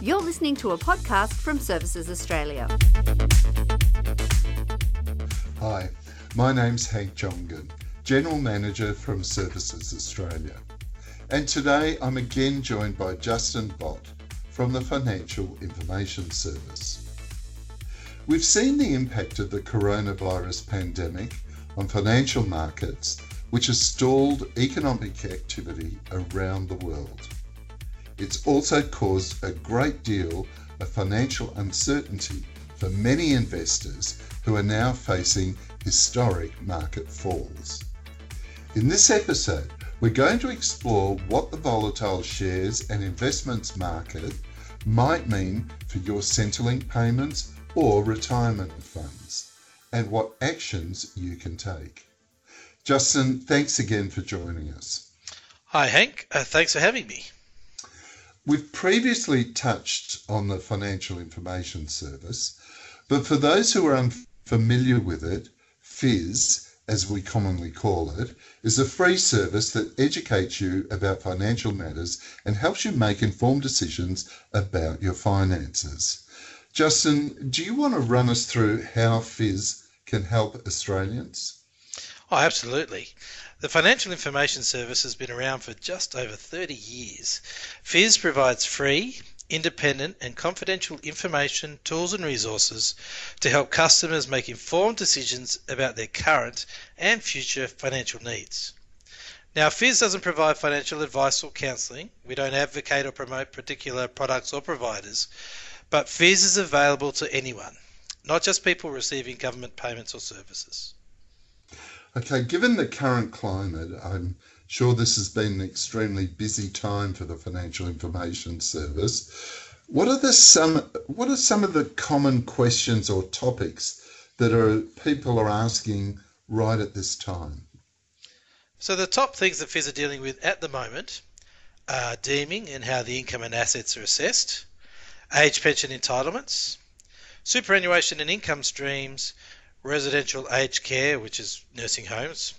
You're listening to a podcast from Services Australia. Hi, my name's Hank Jongen, General Manager from Services Australia. And today I'm again joined by Justin Bott from the Financial Information Service. We've seen the impact of the coronavirus pandemic on financial markets, which has stalled economic activity around the world. It's also caused a great deal of financial uncertainty for many investors who are now facing historic market falls. In this episode, we're going to explore what the volatile shares and investments market might mean for your Centrelink payments or retirement funds and what actions you can take. Justin, thanks again for joining us. Hi, Hank. Uh, thanks for having me. We've previously touched on the Financial Information Service, but for those who are unfamiliar with it, FIS, as we commonly call it, is a free service that educates you about financial matters and helps you make informed decisions about your finances. Justin, do you want to run us through how FIS can help Australians? Oh, absolutely. The Financial Information Service has been around for just over 30 years. FIS provides free, independent, and confidential information, tools, and resources to help customers make informed decisions about their current and future financial needs. Now, FIS doesn't provide financial advice or counselling. We don't advocate or promote particular products or providers, but FIS is available to anyone, not just people receiving government payments or services. Okay, given the current climate, I'm sure this has been an extremely busy time for the Financial Information Service. What are the some what are some of the common questions or topics that are people are asking right at this time? So the top things that FIS are dealing with at the moment are deeming and how the income and assets are assessed, age pension entitlements, superannuation and income streams, residential aged care, which is nursing homes,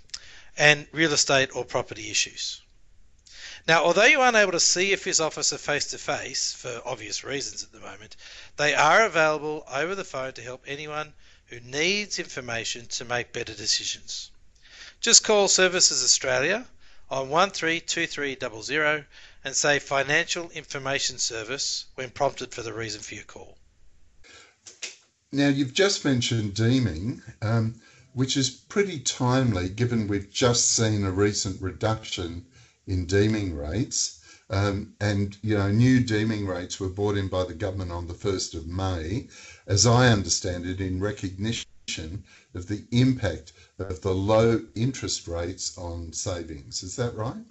and real estate or property issues. Now, although you aren't able to see a FIS officer face to face for obvious reasons at the moment, they are available over the phone to help anyone who needs information to make better decisions. Just call Services Australia on 132300 and say Financial Information Service when prompted for the reason for your call. Now, you've just mentioned deeming, um, which is pretty timely given we've just seen a recent reduction in deeming rates. Um, and, you know, new deeming rates were brought in by the government on the 1st of May, as I understand it, in recognition of the impact of the low interest rates on savings. Is that right?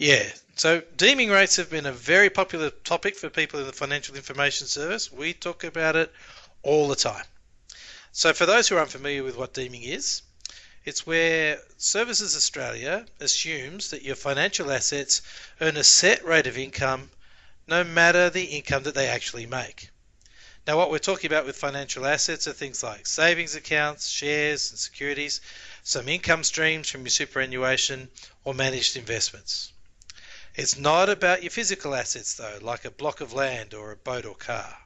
Yeah. So deeming rates have been a very popular topic for people in the Financial Information Service. We talk about it all the time. So, for those who are unfamiliar with what deeming is, it's where Services Australia assumes that your financial assets earn a set rate of income no matter the income that they actually make. Now, what we're talking about with financial assets are things like savings accounts, shares, and securities, some income streams from your superannuation, or managed investments. It's not about your physical assets, though, like a block of land or a boat or car.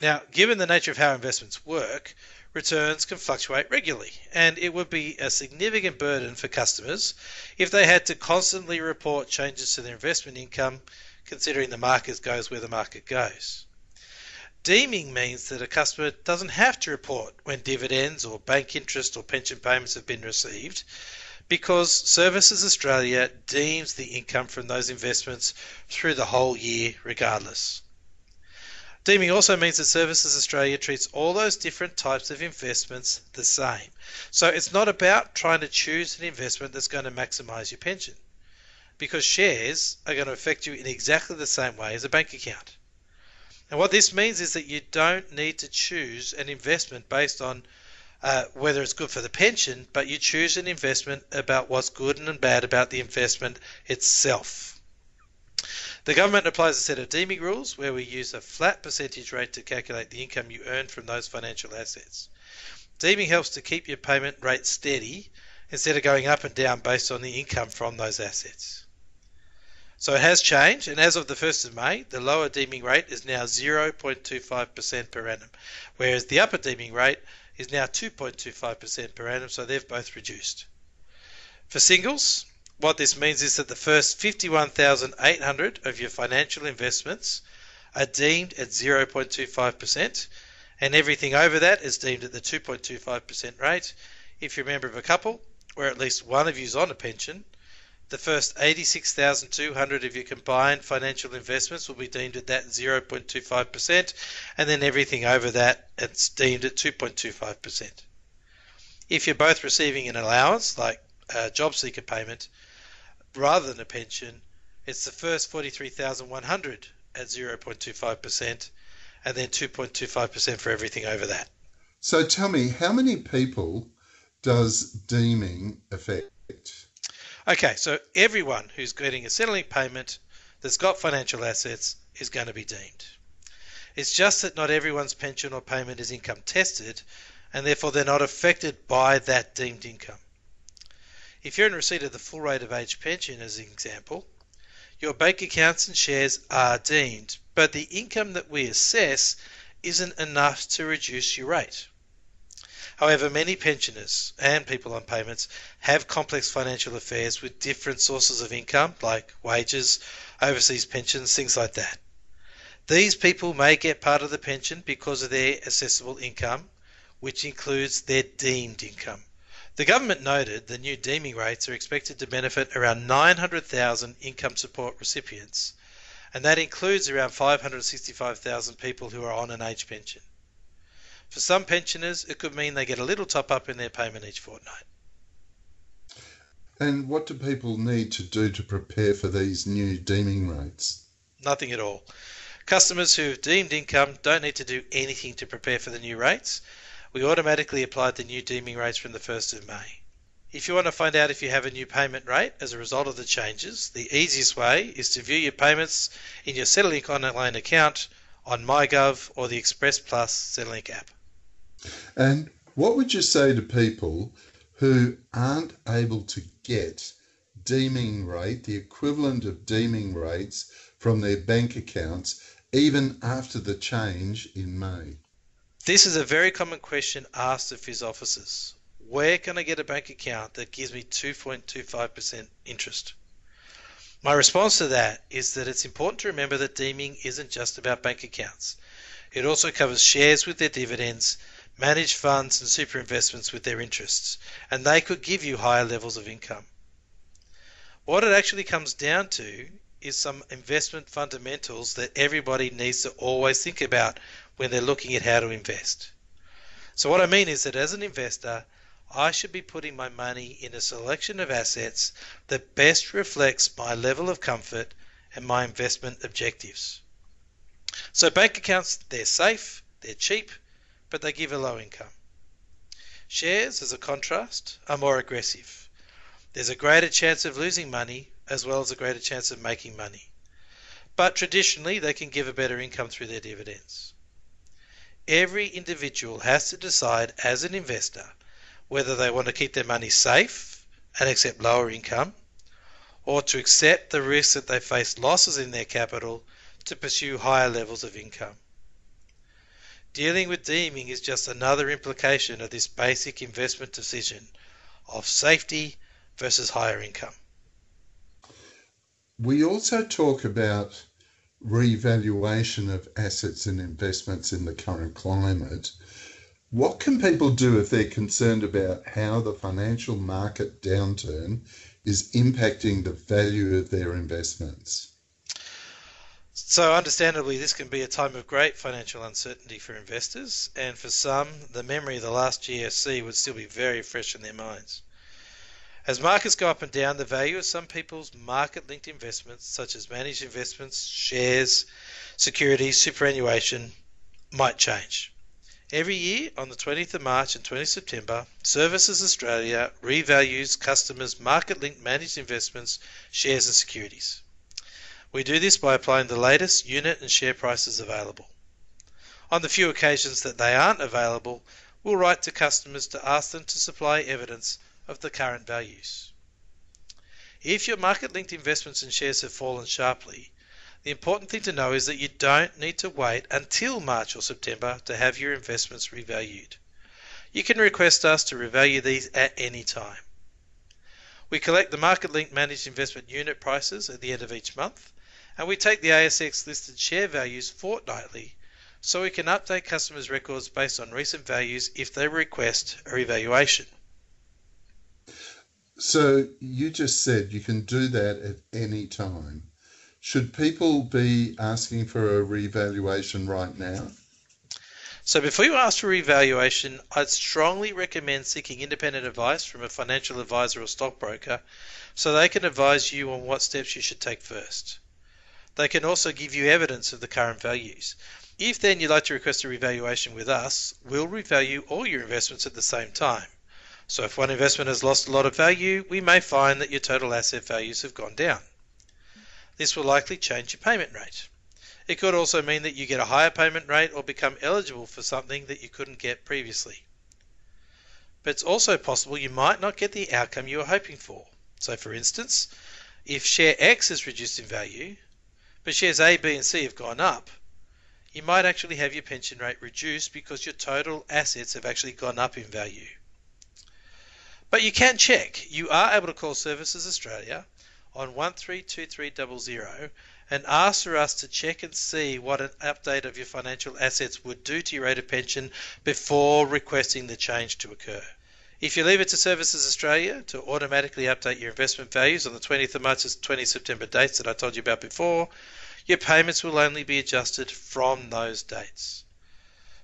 Now, given the nature of how investments work, returns can fluctuate regularly, and it would be a significant burden for customers if they had to constantly report changes to their investment income, considering the market goes where the market goes. Deeming means that a customer doesn't have to report when dividends or bank interest or pension payments have been received because Services Australia deems the income from those investments through the whole year regardless. Deeming also means that Services Australia treats all those different types of investments the same. So it's not about trying to choose an investment that's going to maximize your pension because shares are going to affect you in exactly the same way as a bank account. And what this means is that you don't need to choose an investment based on uh, whether it's good for the pension, but you choose an investment about what's good and bad about the investment itself. The government applies a set of deeming rules where we use a flat percentage rate to calculate the income you earn from those financial assets. Deeming helps to keep your payment rate steady instead of going up and down based on the income from those assets. So it has changed, and as of the 1st of May, the lower deeming rate is now 0.25% per annum, whereas the upper deeming rate is now 2.25% per annum, so they've both reduced. For singles, what this means is that the first 51,800 of your financial investments are deemed at 0.25%, and everything over that is deemed at the 2.25% rate. If you're a member of a couple, or at least one of you is on a pension, the first 86,200 of your combined financial investments will be deemed at that 0.25%, and then everything over that it's deemed at 2.25%. If you're both receiving an allowance, like a job seeker payment, rather than a pension, it's the first 43,100 at 0.25%, and then 2.25% for everything over that. So tell me, how many people does deeming affect? Okay, so everyone who's getting a Centrelink payment that's got financial assets is going to be deemed. It's just that not everyone's pension or payment is income tested, and therefore they're not affected by that deemed income. If you're in receipt of the full rate of age pension, as an example, your bank accounts and shares are deemed, but the income that we assess isn't enough to reduce your rate. However, many pensioners and people on payments have complex financial affairs with different sources of income, like wages, overseas pensions, things like that. These people may get part of the pension because of their assessable income, which includes their deemed income. The government noted the new deeming rates are expected to benefit around 900,000 income support recipients, and that includes around 565,000 people who are on an age pension. For some pensioners, it could mean they get a little top up in their payment each fortnight. And what do people need to do to prepare for these new deeming rates? Nothing at all. Customers who have deemed income don't need to do anything to prepare for the new rates. We automatically applied the new deeming rates from the 1st of May. If you want to find out if you have a new payment rate as a result of the changes, the easiest way is to view your payments in your Centrelink online account on MyGov or the Express Plus Centrelink app. And what would you say to people who aren't able to get deeming rate, the equivalent of deeming rates from their bank accounts, even after the change in May? This is a very common question asked of FIS officers. Where can I get a bank account that gives me 2.25% interest? My response to that is that it's important to remember that deeming isn't just about bank accounts. It also covers shares with their dividends manage funds and super investments with their interests, and they could give you higher levels of income. What it actually comes down to is some investment fundamentals that everybody needs to always think about when they're looking at how to invest. So, what I mean is that as an investor, I should be putting my money in a selection of assets that best reflects my level of comfort and my investment objectives. So, bank accounts, they're safe, they're cheap, but they give a low income. Shares, as a contrast, are more aggressive. There's a greater chance of losing money as well as a greater chance of making money. But traditionally, they can give a better income through their dividends. Every individual has to decide as an investor whether they want to keep their money safe and accept lower income or to accept the risk that they face losses in their capital to pursue higher levels of income. Dealing with deeming is just another implication of this basic investment decision of safety versus higher income. We also talk about revaluation of assets and investments in the current climate. What can people do if they're concerned about how the financial market downturn is impacting the value of their investments? So, understandably, this can be a time of great financial uncertainty for investors, and for some, the memory of the last GFC would still be very fresh in their minds. As markets go up and down, the value of some people's market linked investments, such as managed investments, shares, securities, superannuation, might change. Every year, on the 20th of March and 20th September, Services Australia revalues customers' market linked managed investments, shares, and securities. We do this by applying the latest unit and share prices available. On the few occasions that they aren't available, we'll write to customers to ask them to supply evidence of the current values. If your market linked investments and shares have fallen sharply, the important thing to know is that you don't need to wait until March or September to have your investments revalued. You can request us to revalue these at any time. We collect the market linked managed investment unit prices at the end of each month, and we take the ASX listed share values fortnightly so we can update customers' records based on recent values if they request a revaluation. So you just said you can do that at any time. Should people be asking for a revaluation right now? So before you ask for revaluation, I'd strongly recommend seeking independent advice from a financial advisor or stockbroker so they can advise you on what steps you should take first. They can also give you evidence of the current values. If then you'd like to request a revaluation with us, we'll revalue all your investments at the same time. So if one investment has lost a lot of value, we may find that your total asset values have gone down. This will likely change your payment rate. It could also mean that you get a higher payment rate or become eligible for something that you couldn't get previously. But it's also possible you might not get the outcome you were hoping for. So, for instance, if share X is reduced in value, but shares A, B, and C have gone up, you might actually have your pension rate reduced because your total assets have actually gone up in value. But you can check. You are able to call Services Australia on 132300 and ask for us to check and see what an update of your financial assets would do to your rate of pension before requesting the change to occur. If you leave it to Services Australia to automatically update your investment values on the 20th of March to 20 September dates that I told you about before, your payments will only be adjusted from those dates.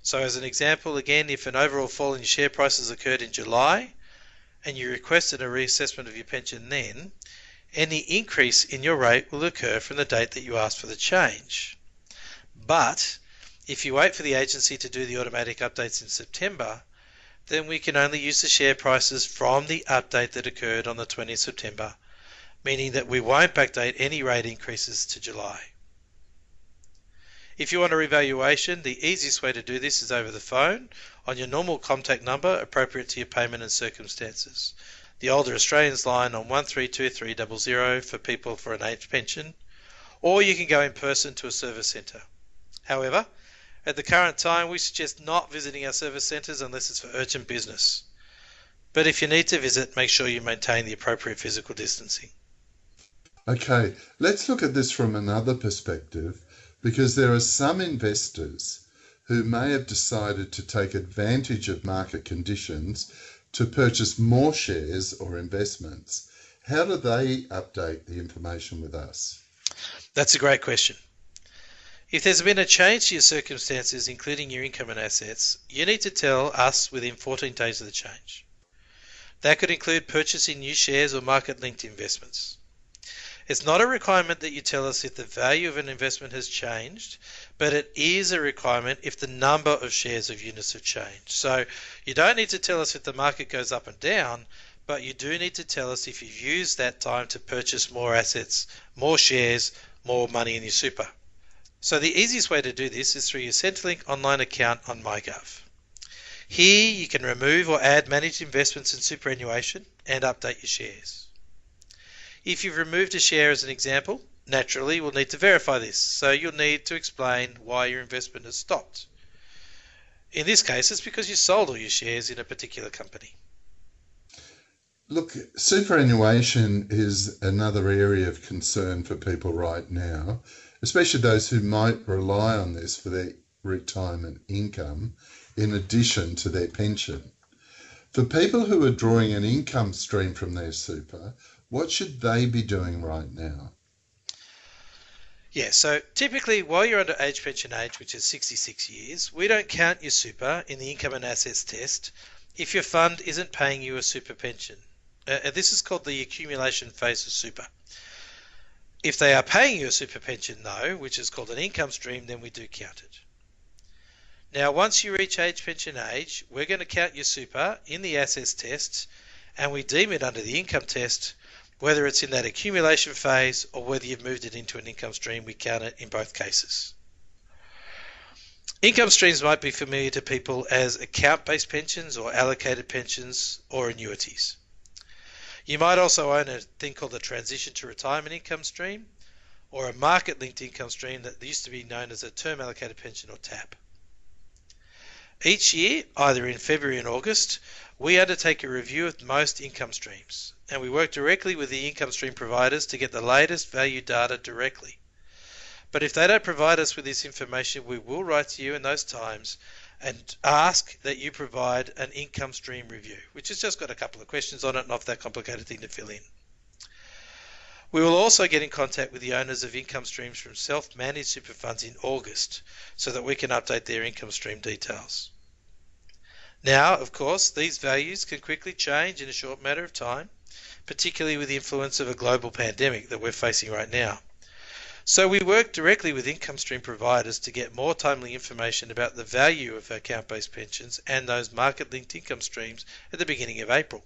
So, as an example, again, if an overall fall in share prices occurred in July and you requested a reassessment of your pension then, any increase in your rate will occur from the date that you asked for the change. But if you wait for the agency to do the automatic updates in September, then we can only use the share prices from the update that occurred on the 20th September, meaning that we won't backdate any rate increases to July. If you want a revaluation, the easiest way to do this is over the phone on your normal contact number appropriate to your payment and circumstances. The older Australians line on 132300 for people for an age pension, or you can go in person to a service centre. However, at the current time, we suggest not visiting our service centres unless it's for urgent business. But if you need to visit, make sure you maintain the appropriate physical distancing. Okay, let's look at this from another perspective because there are some investors who may have decided to take advantage of market conditions to purchase more shares or investments. How do they update the information with us? That's a great question. If there's been a change to your circumstances, including your income and assets, you need to tell us within 14 days of the change. That could include purchasing new shares or market linked investments. It's not a requirement that you tell us if the value of an investment has changed, but it is a requirement if the number of shares of units have changed. So you don't need to tell us if the market goes up and down, but you do need to tell us if you've used that time to purchase more assets, more shares, more money in your super. So the easiest way to do this is through your Centrelink online account on MyGov. Here you can remove or add managed investments in superannuation and update your shares. If you've removed a share as an example, naturally we'll need to verify this, so you'll need to explain why your investment has stopped. In this case, it's because you sold all your shares in a particular company. Look, superannuation is another area of concern for people right now, especially those who might rely on this for their retirement income in addition to their pension. For people who are drawing an income stream from their super, what should they be doing right now? Yeah, so typically while you're under age pension age, which is 66 years, we don't count your super in the income and assets test if your fund isn't paying you a super pension. Uh, this is called the accumulation phase of super. If they are paying you a super pension, though, which is called an income stream, then we do count it. Now, once you reach age pension age, we're going to count your super in the assets test and we deem it under the income test whether it's in that accumulation phase or whether you've moved it into an income stream, we count it in both cases. Income streams might be familiar to people as account based pensions or allocated pensions or annuities. You might also own a thing called a transition to retirement income stream or a market linked income stream that used to be known as a term allocated pension or TAP. Each year, either in February and August, we undertake a review of most income streams and we work directly with the income stream providers to get the latest value data directly. But if they don't provide us with this information, we will write to you in those times and ask that you provide an income stream review, which has just got a couple of questions on it, not that complicated thing to fill in. We will also get in contact with the owners of income streams from self managed super funds in August so that we can update their income stream details. Now, of course, these values can quickly change in a short matter of time, particularly with the influence of a global pandemic that we're facing right now. So we work directly with income stream providers to get more timely information about the value of account-based pensions and those market-linked income streams at the beginning of April.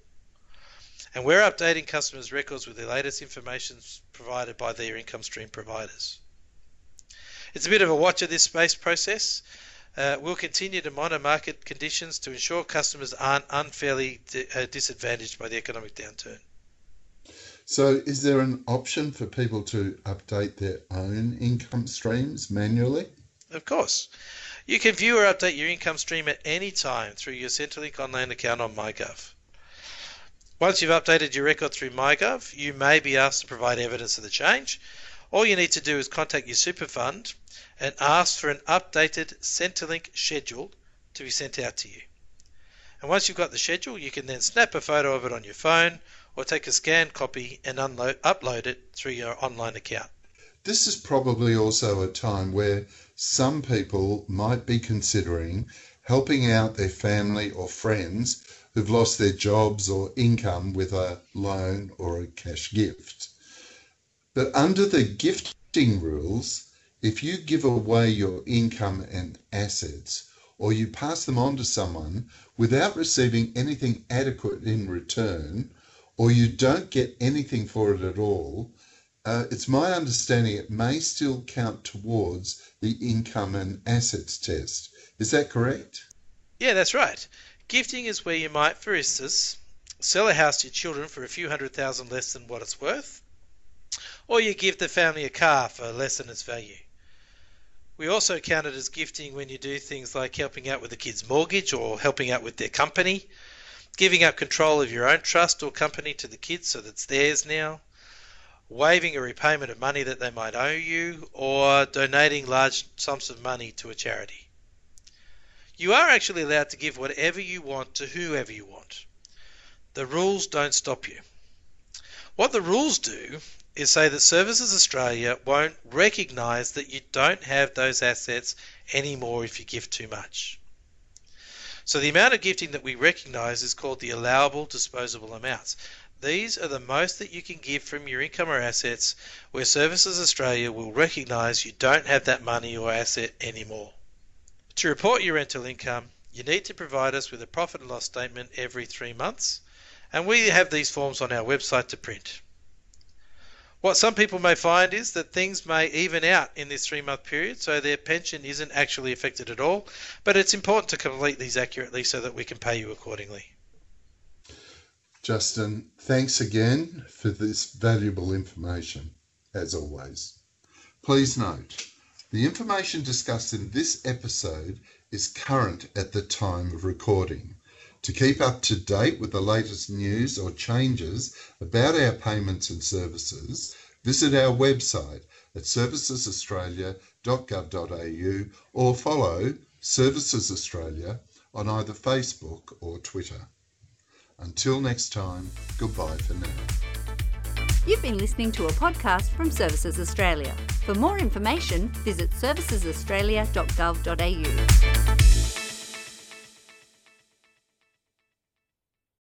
And we're updating customers' records with the latest information provided by their income stream providers. It's a bit of a watch of this space process. Uh, we'll continue to monitor market conditions to ensure customers aren't unfairly uh, disadvantaged by the economic downturn. So, is there an option for people to update their own income streams manually? Of course. You can view or update your income stream at any time through your Centrelink online account on MyGov. Once you've updated your record through MyGov, you may be asked to provide evidence of the change. All you need to do is contact your super fund and ask for an updated Centrelink schedule to be sent out to you. And once you've got the schedule, you can then snap a photo of it on your phone or take a scanned copy and unload, upload it through your online account. This is probably also a time where some people might be considering helping out their family or friends who've lost their jobs or income with a loan or a cash gift. But under the gifting rules, if you give away your income and assets, or you pass them on to someone without receiving anything adequate in return, or you don't get anything for it at all, uh, it's my understanding it may still count towards the income and assets test. Is that correct? Yeah, that's right. Gifting is where you might, for instance, sell a house to your children for a few hundred thousand less than what it's worth, or you give the family a car for less than its value. We also count it as gifting when you do things like helping out with the kid's mortgage or helping out with their company giving up control of your own trust or company to the kids so that it's theirs now, waiving a repayment of money that they might owe you, or donating large sums of money to a charity. You are actually allowed to give whatever you want to whoever you want. The rules don't stop you. What the rules do is say that Services Australia won't recognise that you don't have those assets anymore if you give too much. So the amount of gifting that we recognise is called the allowable disposable amounts. These are the most that you can give from your income or assets where Services Australia will recognise you don't have that money or asset anymore. To report your rental income, you need to provide us with a profit and loss statement every three months, and we have these forms on our website to print. What some people may find is that things may even out in this three month period, so their pension isn't actually affected at all, but it's important to complete these accurately so that we can pay you accordingly. Justin, thanks again for this valuable information, as always. Please note, the information discussed in this episode is current at the time of recording. To keep up to date with the latest news or changes about our payments and services, visit our website at servicesaustralia.gov.au or follow Services Australia on either Facebook or Twitter. Until next time, goodbye for now. You've been listening to a podcast from Services Australia. For more information, visit servicesaustralia.gov.au.